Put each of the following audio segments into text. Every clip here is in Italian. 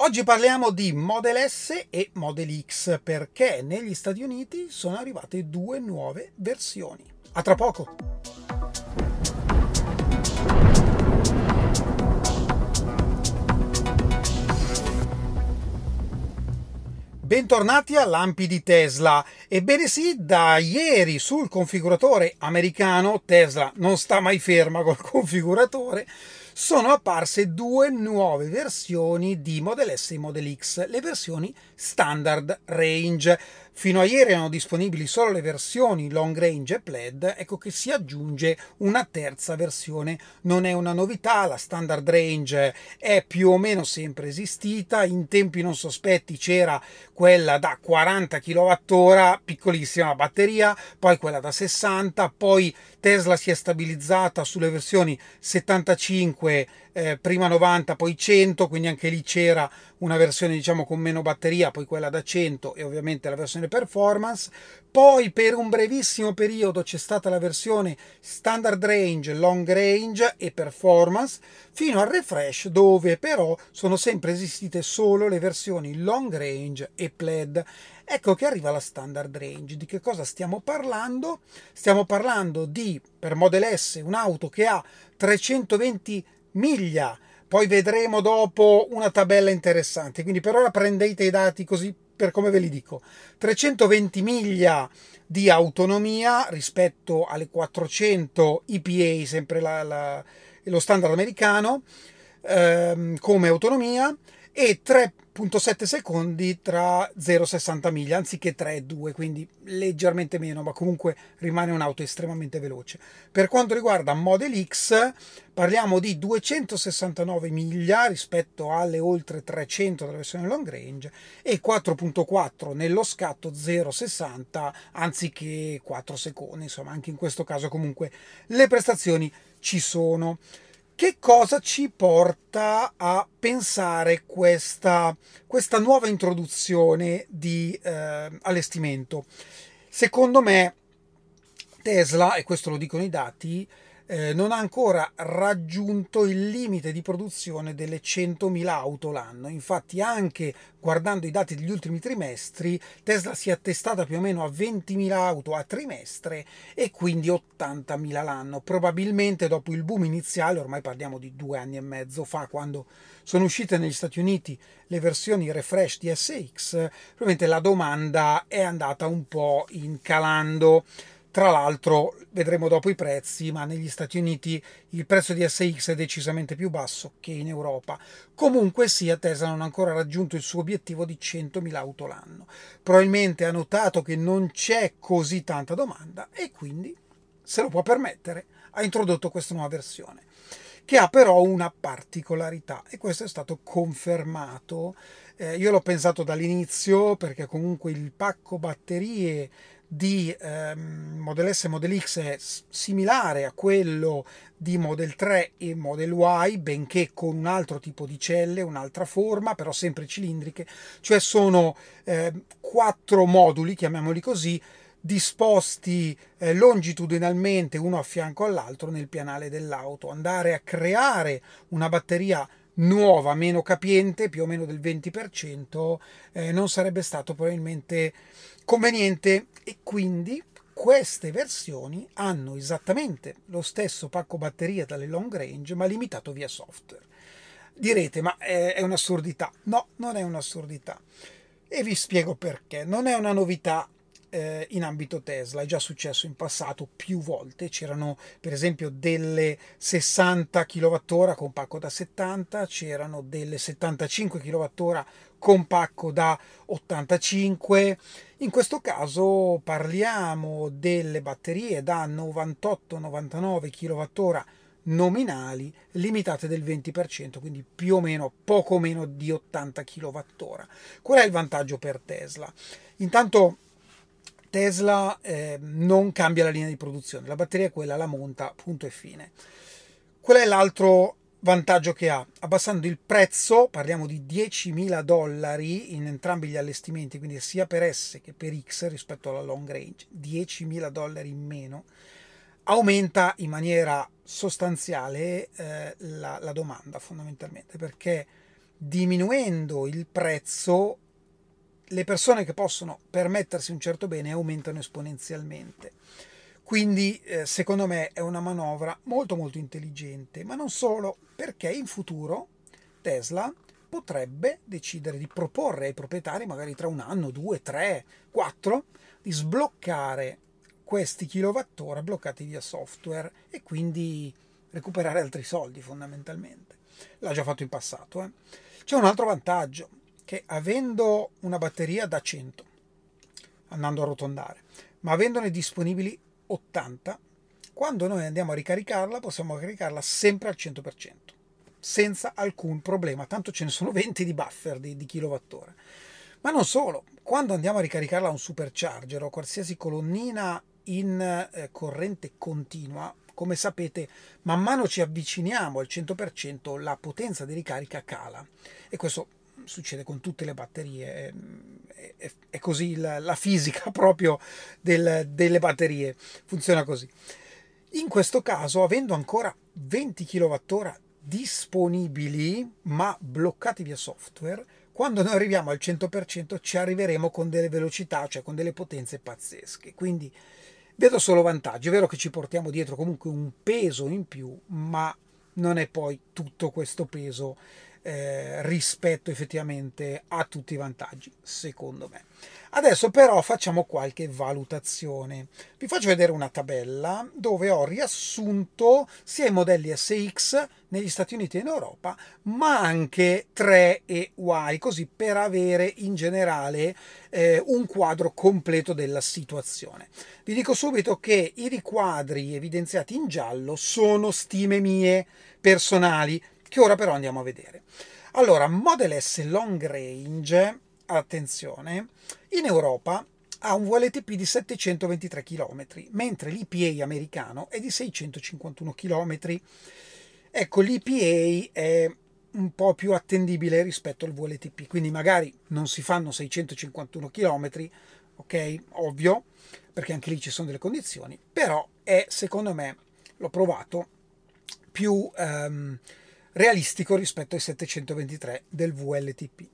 Oggi parliamo di Model S e Model X perché negli Stati Uniti sono arrivate due nuove versioni. A tra poco! Bentornati a Lampi di Tesla. Ebbene sì, da ieri sul configuratore americano, Tesla non sta mai ferma col configuratore, sono apparse due nuove versioni di Model S e Model X, le versioni standard range. Fino a ieri erano disponibili solo le versioni long range e plaid, ecco che si aggiunge una terza versione. Non è una novità, la standard range è più o meno sempre esistita, in tempi non sospetti c'era quella da 40 kWh, piccolissima batteria, poi quella da 60, poi Tesla si è stabilizzata sulle versioni 75 eh, prima 90, poi 100, quindi anche lì c'era una versione diciamo con meno batteria, poi quella da 100 e ovviamente la versione performance. Poi per un brevissimo periodo c'è stata la versione standard range, long range e performance, fino al refresh dove però sono sempre esistite solo le versioni long range e plaid. Ecco che arriva la standard range. Di che cosa stiamo parlando? Stiamo parlando di, per Model S, un'auto che ha 320 miglia. Poi vedremo dopo una tabella interessante. Quindi per ora prendete i dati così per come ve li dico. 320 miglia di autonomia rispetto alle 400 EPA, sempre la, la, lo standard americano, ehm, come autonomia e 3.7 secondi tra 0 e 60 miglia anziché 3 e 2 quindi leggermente meno ma comunque rimane un'auto estremamente veloce. Per quanto riguarda Model X parliamo di 269 miglia rispetto alle oltre 300 della versione long range e 4.4 nello scatto 0,60 anziché 4 secondi. Insomma anche in questo caso comunque le prestazioni ci sono che cosa ci porta a pensare questa, questa nuova introduzione di eh, allestimento? Secondo me Tesla, e questo lo dicono i dati, eh, non ha ancora raggiunto il limite di produzione delle 100.000 auto l'anno. Infatti, anche guardando i dati degli ultimi trimestri, Tesla si è attestata più o meno a 20.000 auto a trimestre e quindi 80.000 l'anno. Probabilmente dopo il boom iniziale, ormai parliamo di due anni e mezzo fa, quando sono uscite negli Stati Uniti le versioni refresh di SX, probabilmente la domanda è andata un po' incalando. Tra l'altro vedremo dopo i prezzi, ma negli Stati Uniti il prezzo di SX è decisamente più basso che in Europa. Comunque sia, Tesla non ha ancora raggiunto il suo obiettivo di 100.000 auto l'anno. Probabilmente ha notato che non c'è così tanta domanda e quindi se lo può permettere, ha introdotto questa nuova versione che ha però una particolarità e questo è stato confermato. Eh, io l'ho pensato dall'inizio perché comunque il pacco batterie di ehm, Model S e Model X è similare a quello di Model 3 e Model Y, benché con un altro tipo di celle, un'altra forma, però sempre cilindriche, cioè sono eh, quattro moduli, chiamiamoli così, disposti eh, longitudinalmente uno a fianco all'altro nel pianale dell'auto. Andare a creare una batteria nuova, meno capiente, più o meno del 20%, eh, non sarebbe stato probabilmente conveniente e quindi queste versioni hanno esattamente lo stesso pacco batteria dalle long range ma limitato via software. Direte, ma è un'assurdità? No, non è un'assurdità. E vi spiego perché. Non è una novità eh, in ambito Tesla, è già successo in passato più volte, c'erano per esempio delle 60 kWh con pacco da 70, c'erano delle 75 kWh con pacco da 85. In questo caso parliamo delle batterie da 98-99 kWh nominali limitate del 20%, quindi più o meno poco meno di 80 kWh. Qual è il vantaggio per Tesla? Intanto Tesla eh, non cambia la linea di produzione, la batteria è quella, la monta, punto e fine. Qual è l'altro vantaggio che ha? Abbassando il prezzo, parliamo di 10.000 dollari in entrambi gli allestimenti, quindi sia per S che per X rispetto alla long range, 10.000 dollari in meno, aumenta in maniera sostanziale eh, la, la domanda fondamentalmente, perché diminuendo il prezzo le persone che possono permettersi un certo bene aumentano esponenzialmente. Quindi eh, secondo me è una manovra molto molto intelligente, ma non solo, perché in futuro Tesla potrebbe decidere di proporre ai proprietari, magari tra un anno, due, tre, quattro, di sbloccare questi kilowattora bloccati via software e quindi recuperare altri soldi fondamentalmente. L'ha già fatto in passato. Eh. C'è un altro vantaggio, che avendo una batteria da 100, andando a rotondare, ma avendone disponibili 80, quando noi andiamo a ricaricarla possiamo caricarla sempre al 100%, senza alcun problema, tanto ce ne sono 20 di buffer di, di kilowattora. Ma non solo, quando andiamo a ricaricarla a un supercharger o qualsiasi colonnina in eh, corrente continua, come sapete, man mano ci avviciniamo al 100%, la potenza di ricarica cala. E questo succede con tutte le batterie, è, è, è così la, la, fisica proprio del, delle batterie, funziona così. In questo caso, avendo ancora 20 kWh disponibili ma bloccati via software, quando noi arriviamo al 100% ci arriveremo con delle velocità, cioè con delle potenze pazzesche. Quindi vedo solo vantaggi. È vero che ci portiamo dietro comunque un peso in più, ma non è poi tutto questo peso eh, rispetto effettivamente a tutti i vantaggi, secondo me. Adesso però facciamo qualche valutazione. Vi faccio vedere una tabella dove ho riassunto sia i modelli SX negli Stati Uniti e in Europa, ma anche 3 e Y, così per avere in generale eh, un quadro completo della situazione. Vi dico subito che i riquadri evidenziati in giallo sono stime mie personali, che ora però andiamo a vedere. Allora, Model S Long Range, attenzione, in Europa ha un VLTP di 723 km, mentre l'EPA americano è di 651 km. Ecco, l'EPA è un po' più attendibile rispetto al VLTP, quindi magari non si fanno 651 km, ok? Ovvio, perché anche lì ci sono delle condizioni, però è secondo me, l'ho provato, più um, realistico rispetto ai 723 del VLTP.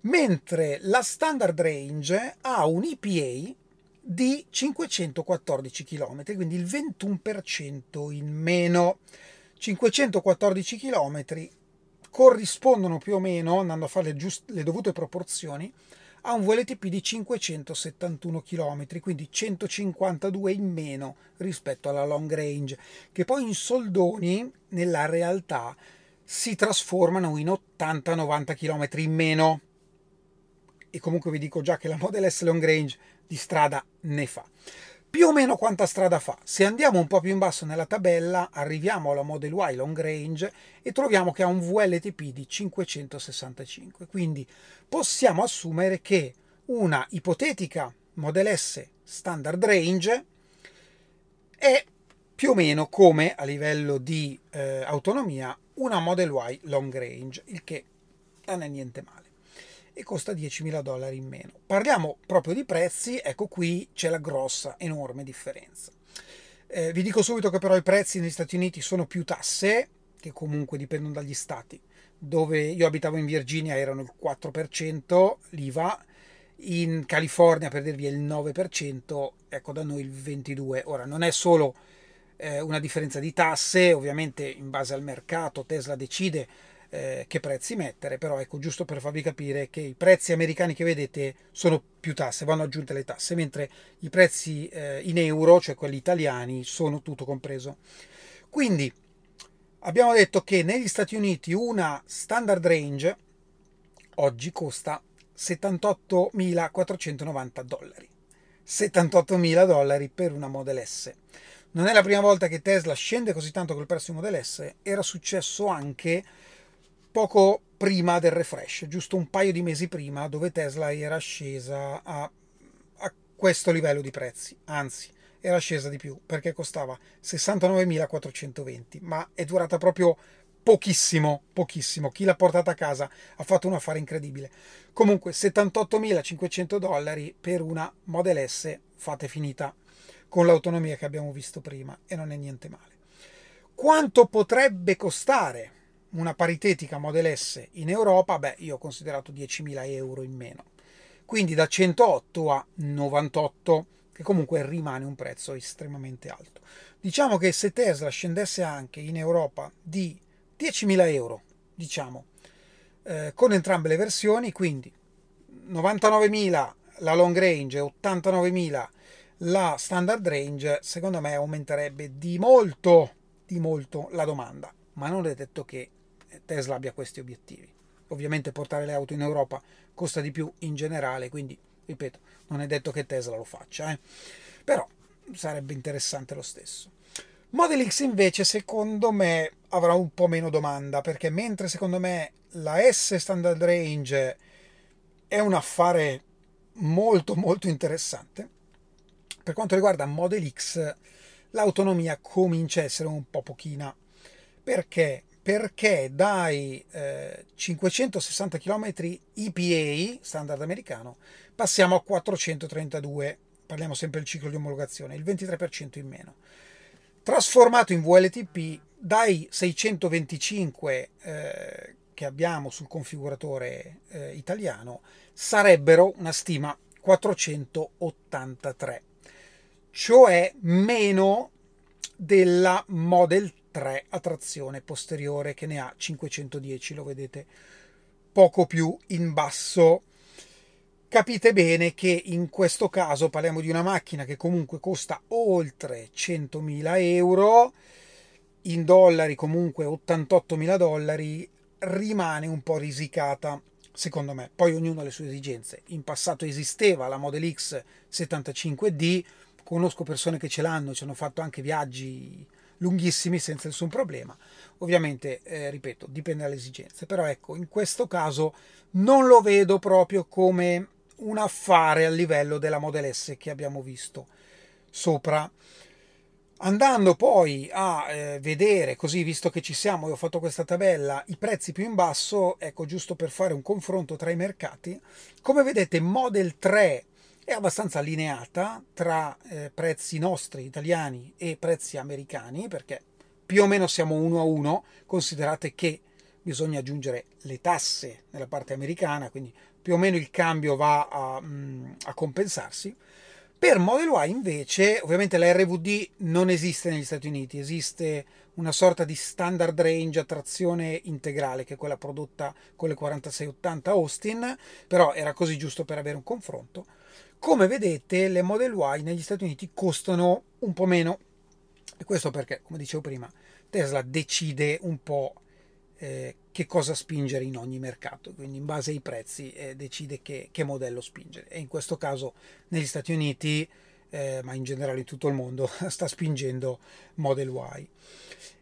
Mentre la standard range ha un EPA di 514 km, quindi il 21% in meno. 514 km corrispondono più o meno, andando a fare le, giust- le dovute proporzioni, a un VLTP di 571 km, quindi 152 in meno rispetto alla long range, che poi in soldoni nella realtà si trasformano in 80-90 km in meno. E comunque vi dico già che la Model S Long Range di strada ne fa. Più o meno quanta strada fa? Se andiamo un po' più in basso nella tabella, arriviamo alla Model Y Long Range e troviamo che ha un VLTP di 565. Quindi possiamo assumere che una ipotetica Model S Standard Range è più o meno come a livello di eh, autonomia una Model Y long range, il che non è niente male e costa 10.000 dollari in meno. Parliamo proprio di prezzi, ecco qui c'è la grossa, enorme differenza. Eh, vi dico subito che però i prezzi negli Stati Uniti sono più tasse, che comunque dipendono dagli stati. Dove io abitavo in Virginia erano il 4%, l'IVA, in California per dirvi è il 9%, ecco da noi il 22%. Ora non è solo eh, una differenza di tasse, ovviamente in base al mercato Tesla decide eh, che prezzi mettere, però ecco giusto per farvi capire che i prezzi americani che vedete sono più tasse, vanno aggiunte le tasse, mentre i prezzi eh, in euro, cioè quelli italiani, sono tutto compreso. Quindi abbiamo detto che negli Stati Uniti una standard range oggi costa 78.490 dollari. 78.000 dollari per una Model S. Non è la prima volta che Tesla scende così tanto col prezzo di Model S, era successo anche poco prima del refresh, giusto un paio di mesi prima, dove Tesla era scesa a, a questo livello di prezzi, anzi era scesa di più perché costava 69.420, ma è durata proprio pochissimo, pochissimo. Chi l'ha portata a casa ha fatto un affare incredibile. Comunque 78.500 dollari per una Model S, fate finita con l'autonomia che abbiamo visto prima e non è niente male. Quanto potrebbe costare una paritetica Model S in Europa, beh, io ho considerato 10.000 euro in meno. Quindi da 108 a 98, che comunque rimane un prezzo estremamente alto. Diciamo che se Tesla scendesse anche in Europa di 10.000 euro, diciamo, eh, con entrambe le versioni, quindi 99.000 la long range e 89.000 la standard range, secondo me aumenterebbe di molto, di molto la domanda, ma non è detto che Tesla abbia questi obiettivi. Ovviamente portare le auto in Europa costa di più in generale, quindi ripeto, non è detto che Tesla lo faccia, eh? però sarebbe interessante lo stesso. Model X invece secondo me avrà un po' meno domanda perché mentre secondo me la S standard range è un affare molto molto interessante per quanto riguarda Model X l'autonomia comincia a essere un po' pochina perché perché dai eh, 560 km EPA standard americano passiamo a 432 parliamo sempre del ciclo di omologazione il 23% in meno. Trasformato in VLTP dai 625 eh, che abbiamo sul configuratore eh, italiano sarebbero una stima 483 cioè meno della Model 3 a trazione posteriore che ne ha 510, lo vedete poco più in basso. Capite bene che in questo caso parliamo di una macchina che comunque costa oltre 100.000 euro, in dollari comunque 88.000 dollari, rimane un po' risicata secondo me. Poi ognuno ha le sue esigenze. In passato esisteva la Model X 75D, conosco persone che ce l'hanno, ci hanno fatto anche viaggi lunghissimi senza nessun problema. Ovviamente, eh, ripeto, dipende dalle esigenze, però ecco, in questo caso non lo vedo proprio come un affare a livello della Model S che abbiamo visto sopra. Andando poi a eh, vedere, così visto che ci siamo, io ho fatto questa tabella, i prezzi più in basso, ecco giusto per fare un confronto tra i mercati, come vedete Model 3 è abbastanza allineata tra eh, prezzi nostri italiani e prezzi americani, perché più o meno siamo uno a uno, considerate che bisogna aggiungere le tasse nella parte americana, quindi più o meno il cambio va a, mm, a compensarsi. Per Model Y invece, ovviamente la RVD non esiste negli Stati Uniti, esiste una sorta di standard range a trazione integrale, che è quella prodotta con le 4680 Austin, però era così giusto per avere un confronto. Come vedete, le Model Y negli Stati Uniti costano un po' meno. E questo perché, come dicevo prima, Tesla decide un po' eh, che cosa spingere in ogni mercato, quindi in base ai prezzi eh, decide che, che, modello spingere. E in questo caso negli Stati Uniti, eh, ma in generale in tutto il mondo, sta spingendo Model Y.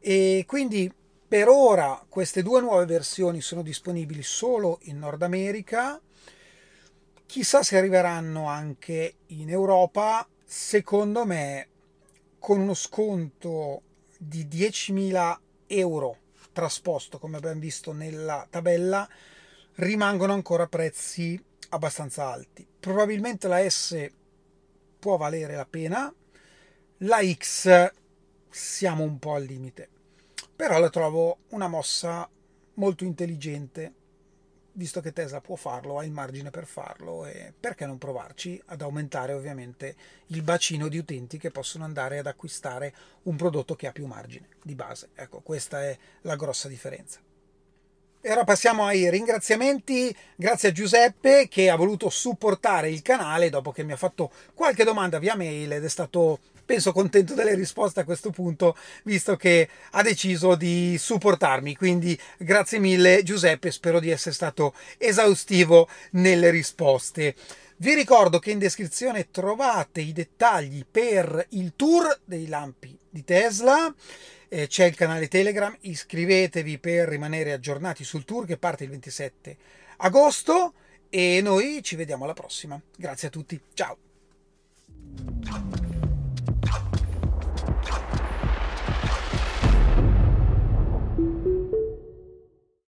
E quindi per ora queste due nuove versioni sono disponibili solo in Nord America Chissà se arriveranno anche in Europa, secondo me con uno sconto di 10.000 euro trasposto, come abbiamo visto nella tabella, rimangono ancora prezzi abbastanza alti. Probabilmente la S può valere la pena, la X siamo un po' al limite, però la trovo una mossa molto intelligente visto che Tesla può farlo, ha il margine per farlo e perché non provarci ad aumentare ovviamente il bacino di utenti che possono andare ad acquistare un prodotto che ha più margine di base. Ecco, questa è la grossa differenza. E ora passiamo ai ringraziamenti. Grazie a Giuseppe che ha voluto supportare il canale dopo che mi ha fatto qualche domanda via mail ed è stato penso contento delle risposte a questo punto, visto che ha deciso di supportarmi. Quindi grazie mille Giuseppe, spero di essere stato esaustivo nelle risposte. Vi ricordo che in descrizione trovate i dettagli per il tour dei lampi di Tesla. Eh, c'è il canale Telegram, iscrivetevi per rimanere aggiornati sul tour che parte il 27 agosto e noi ci vediamo alla prossima. Grazie a tutti, ciao!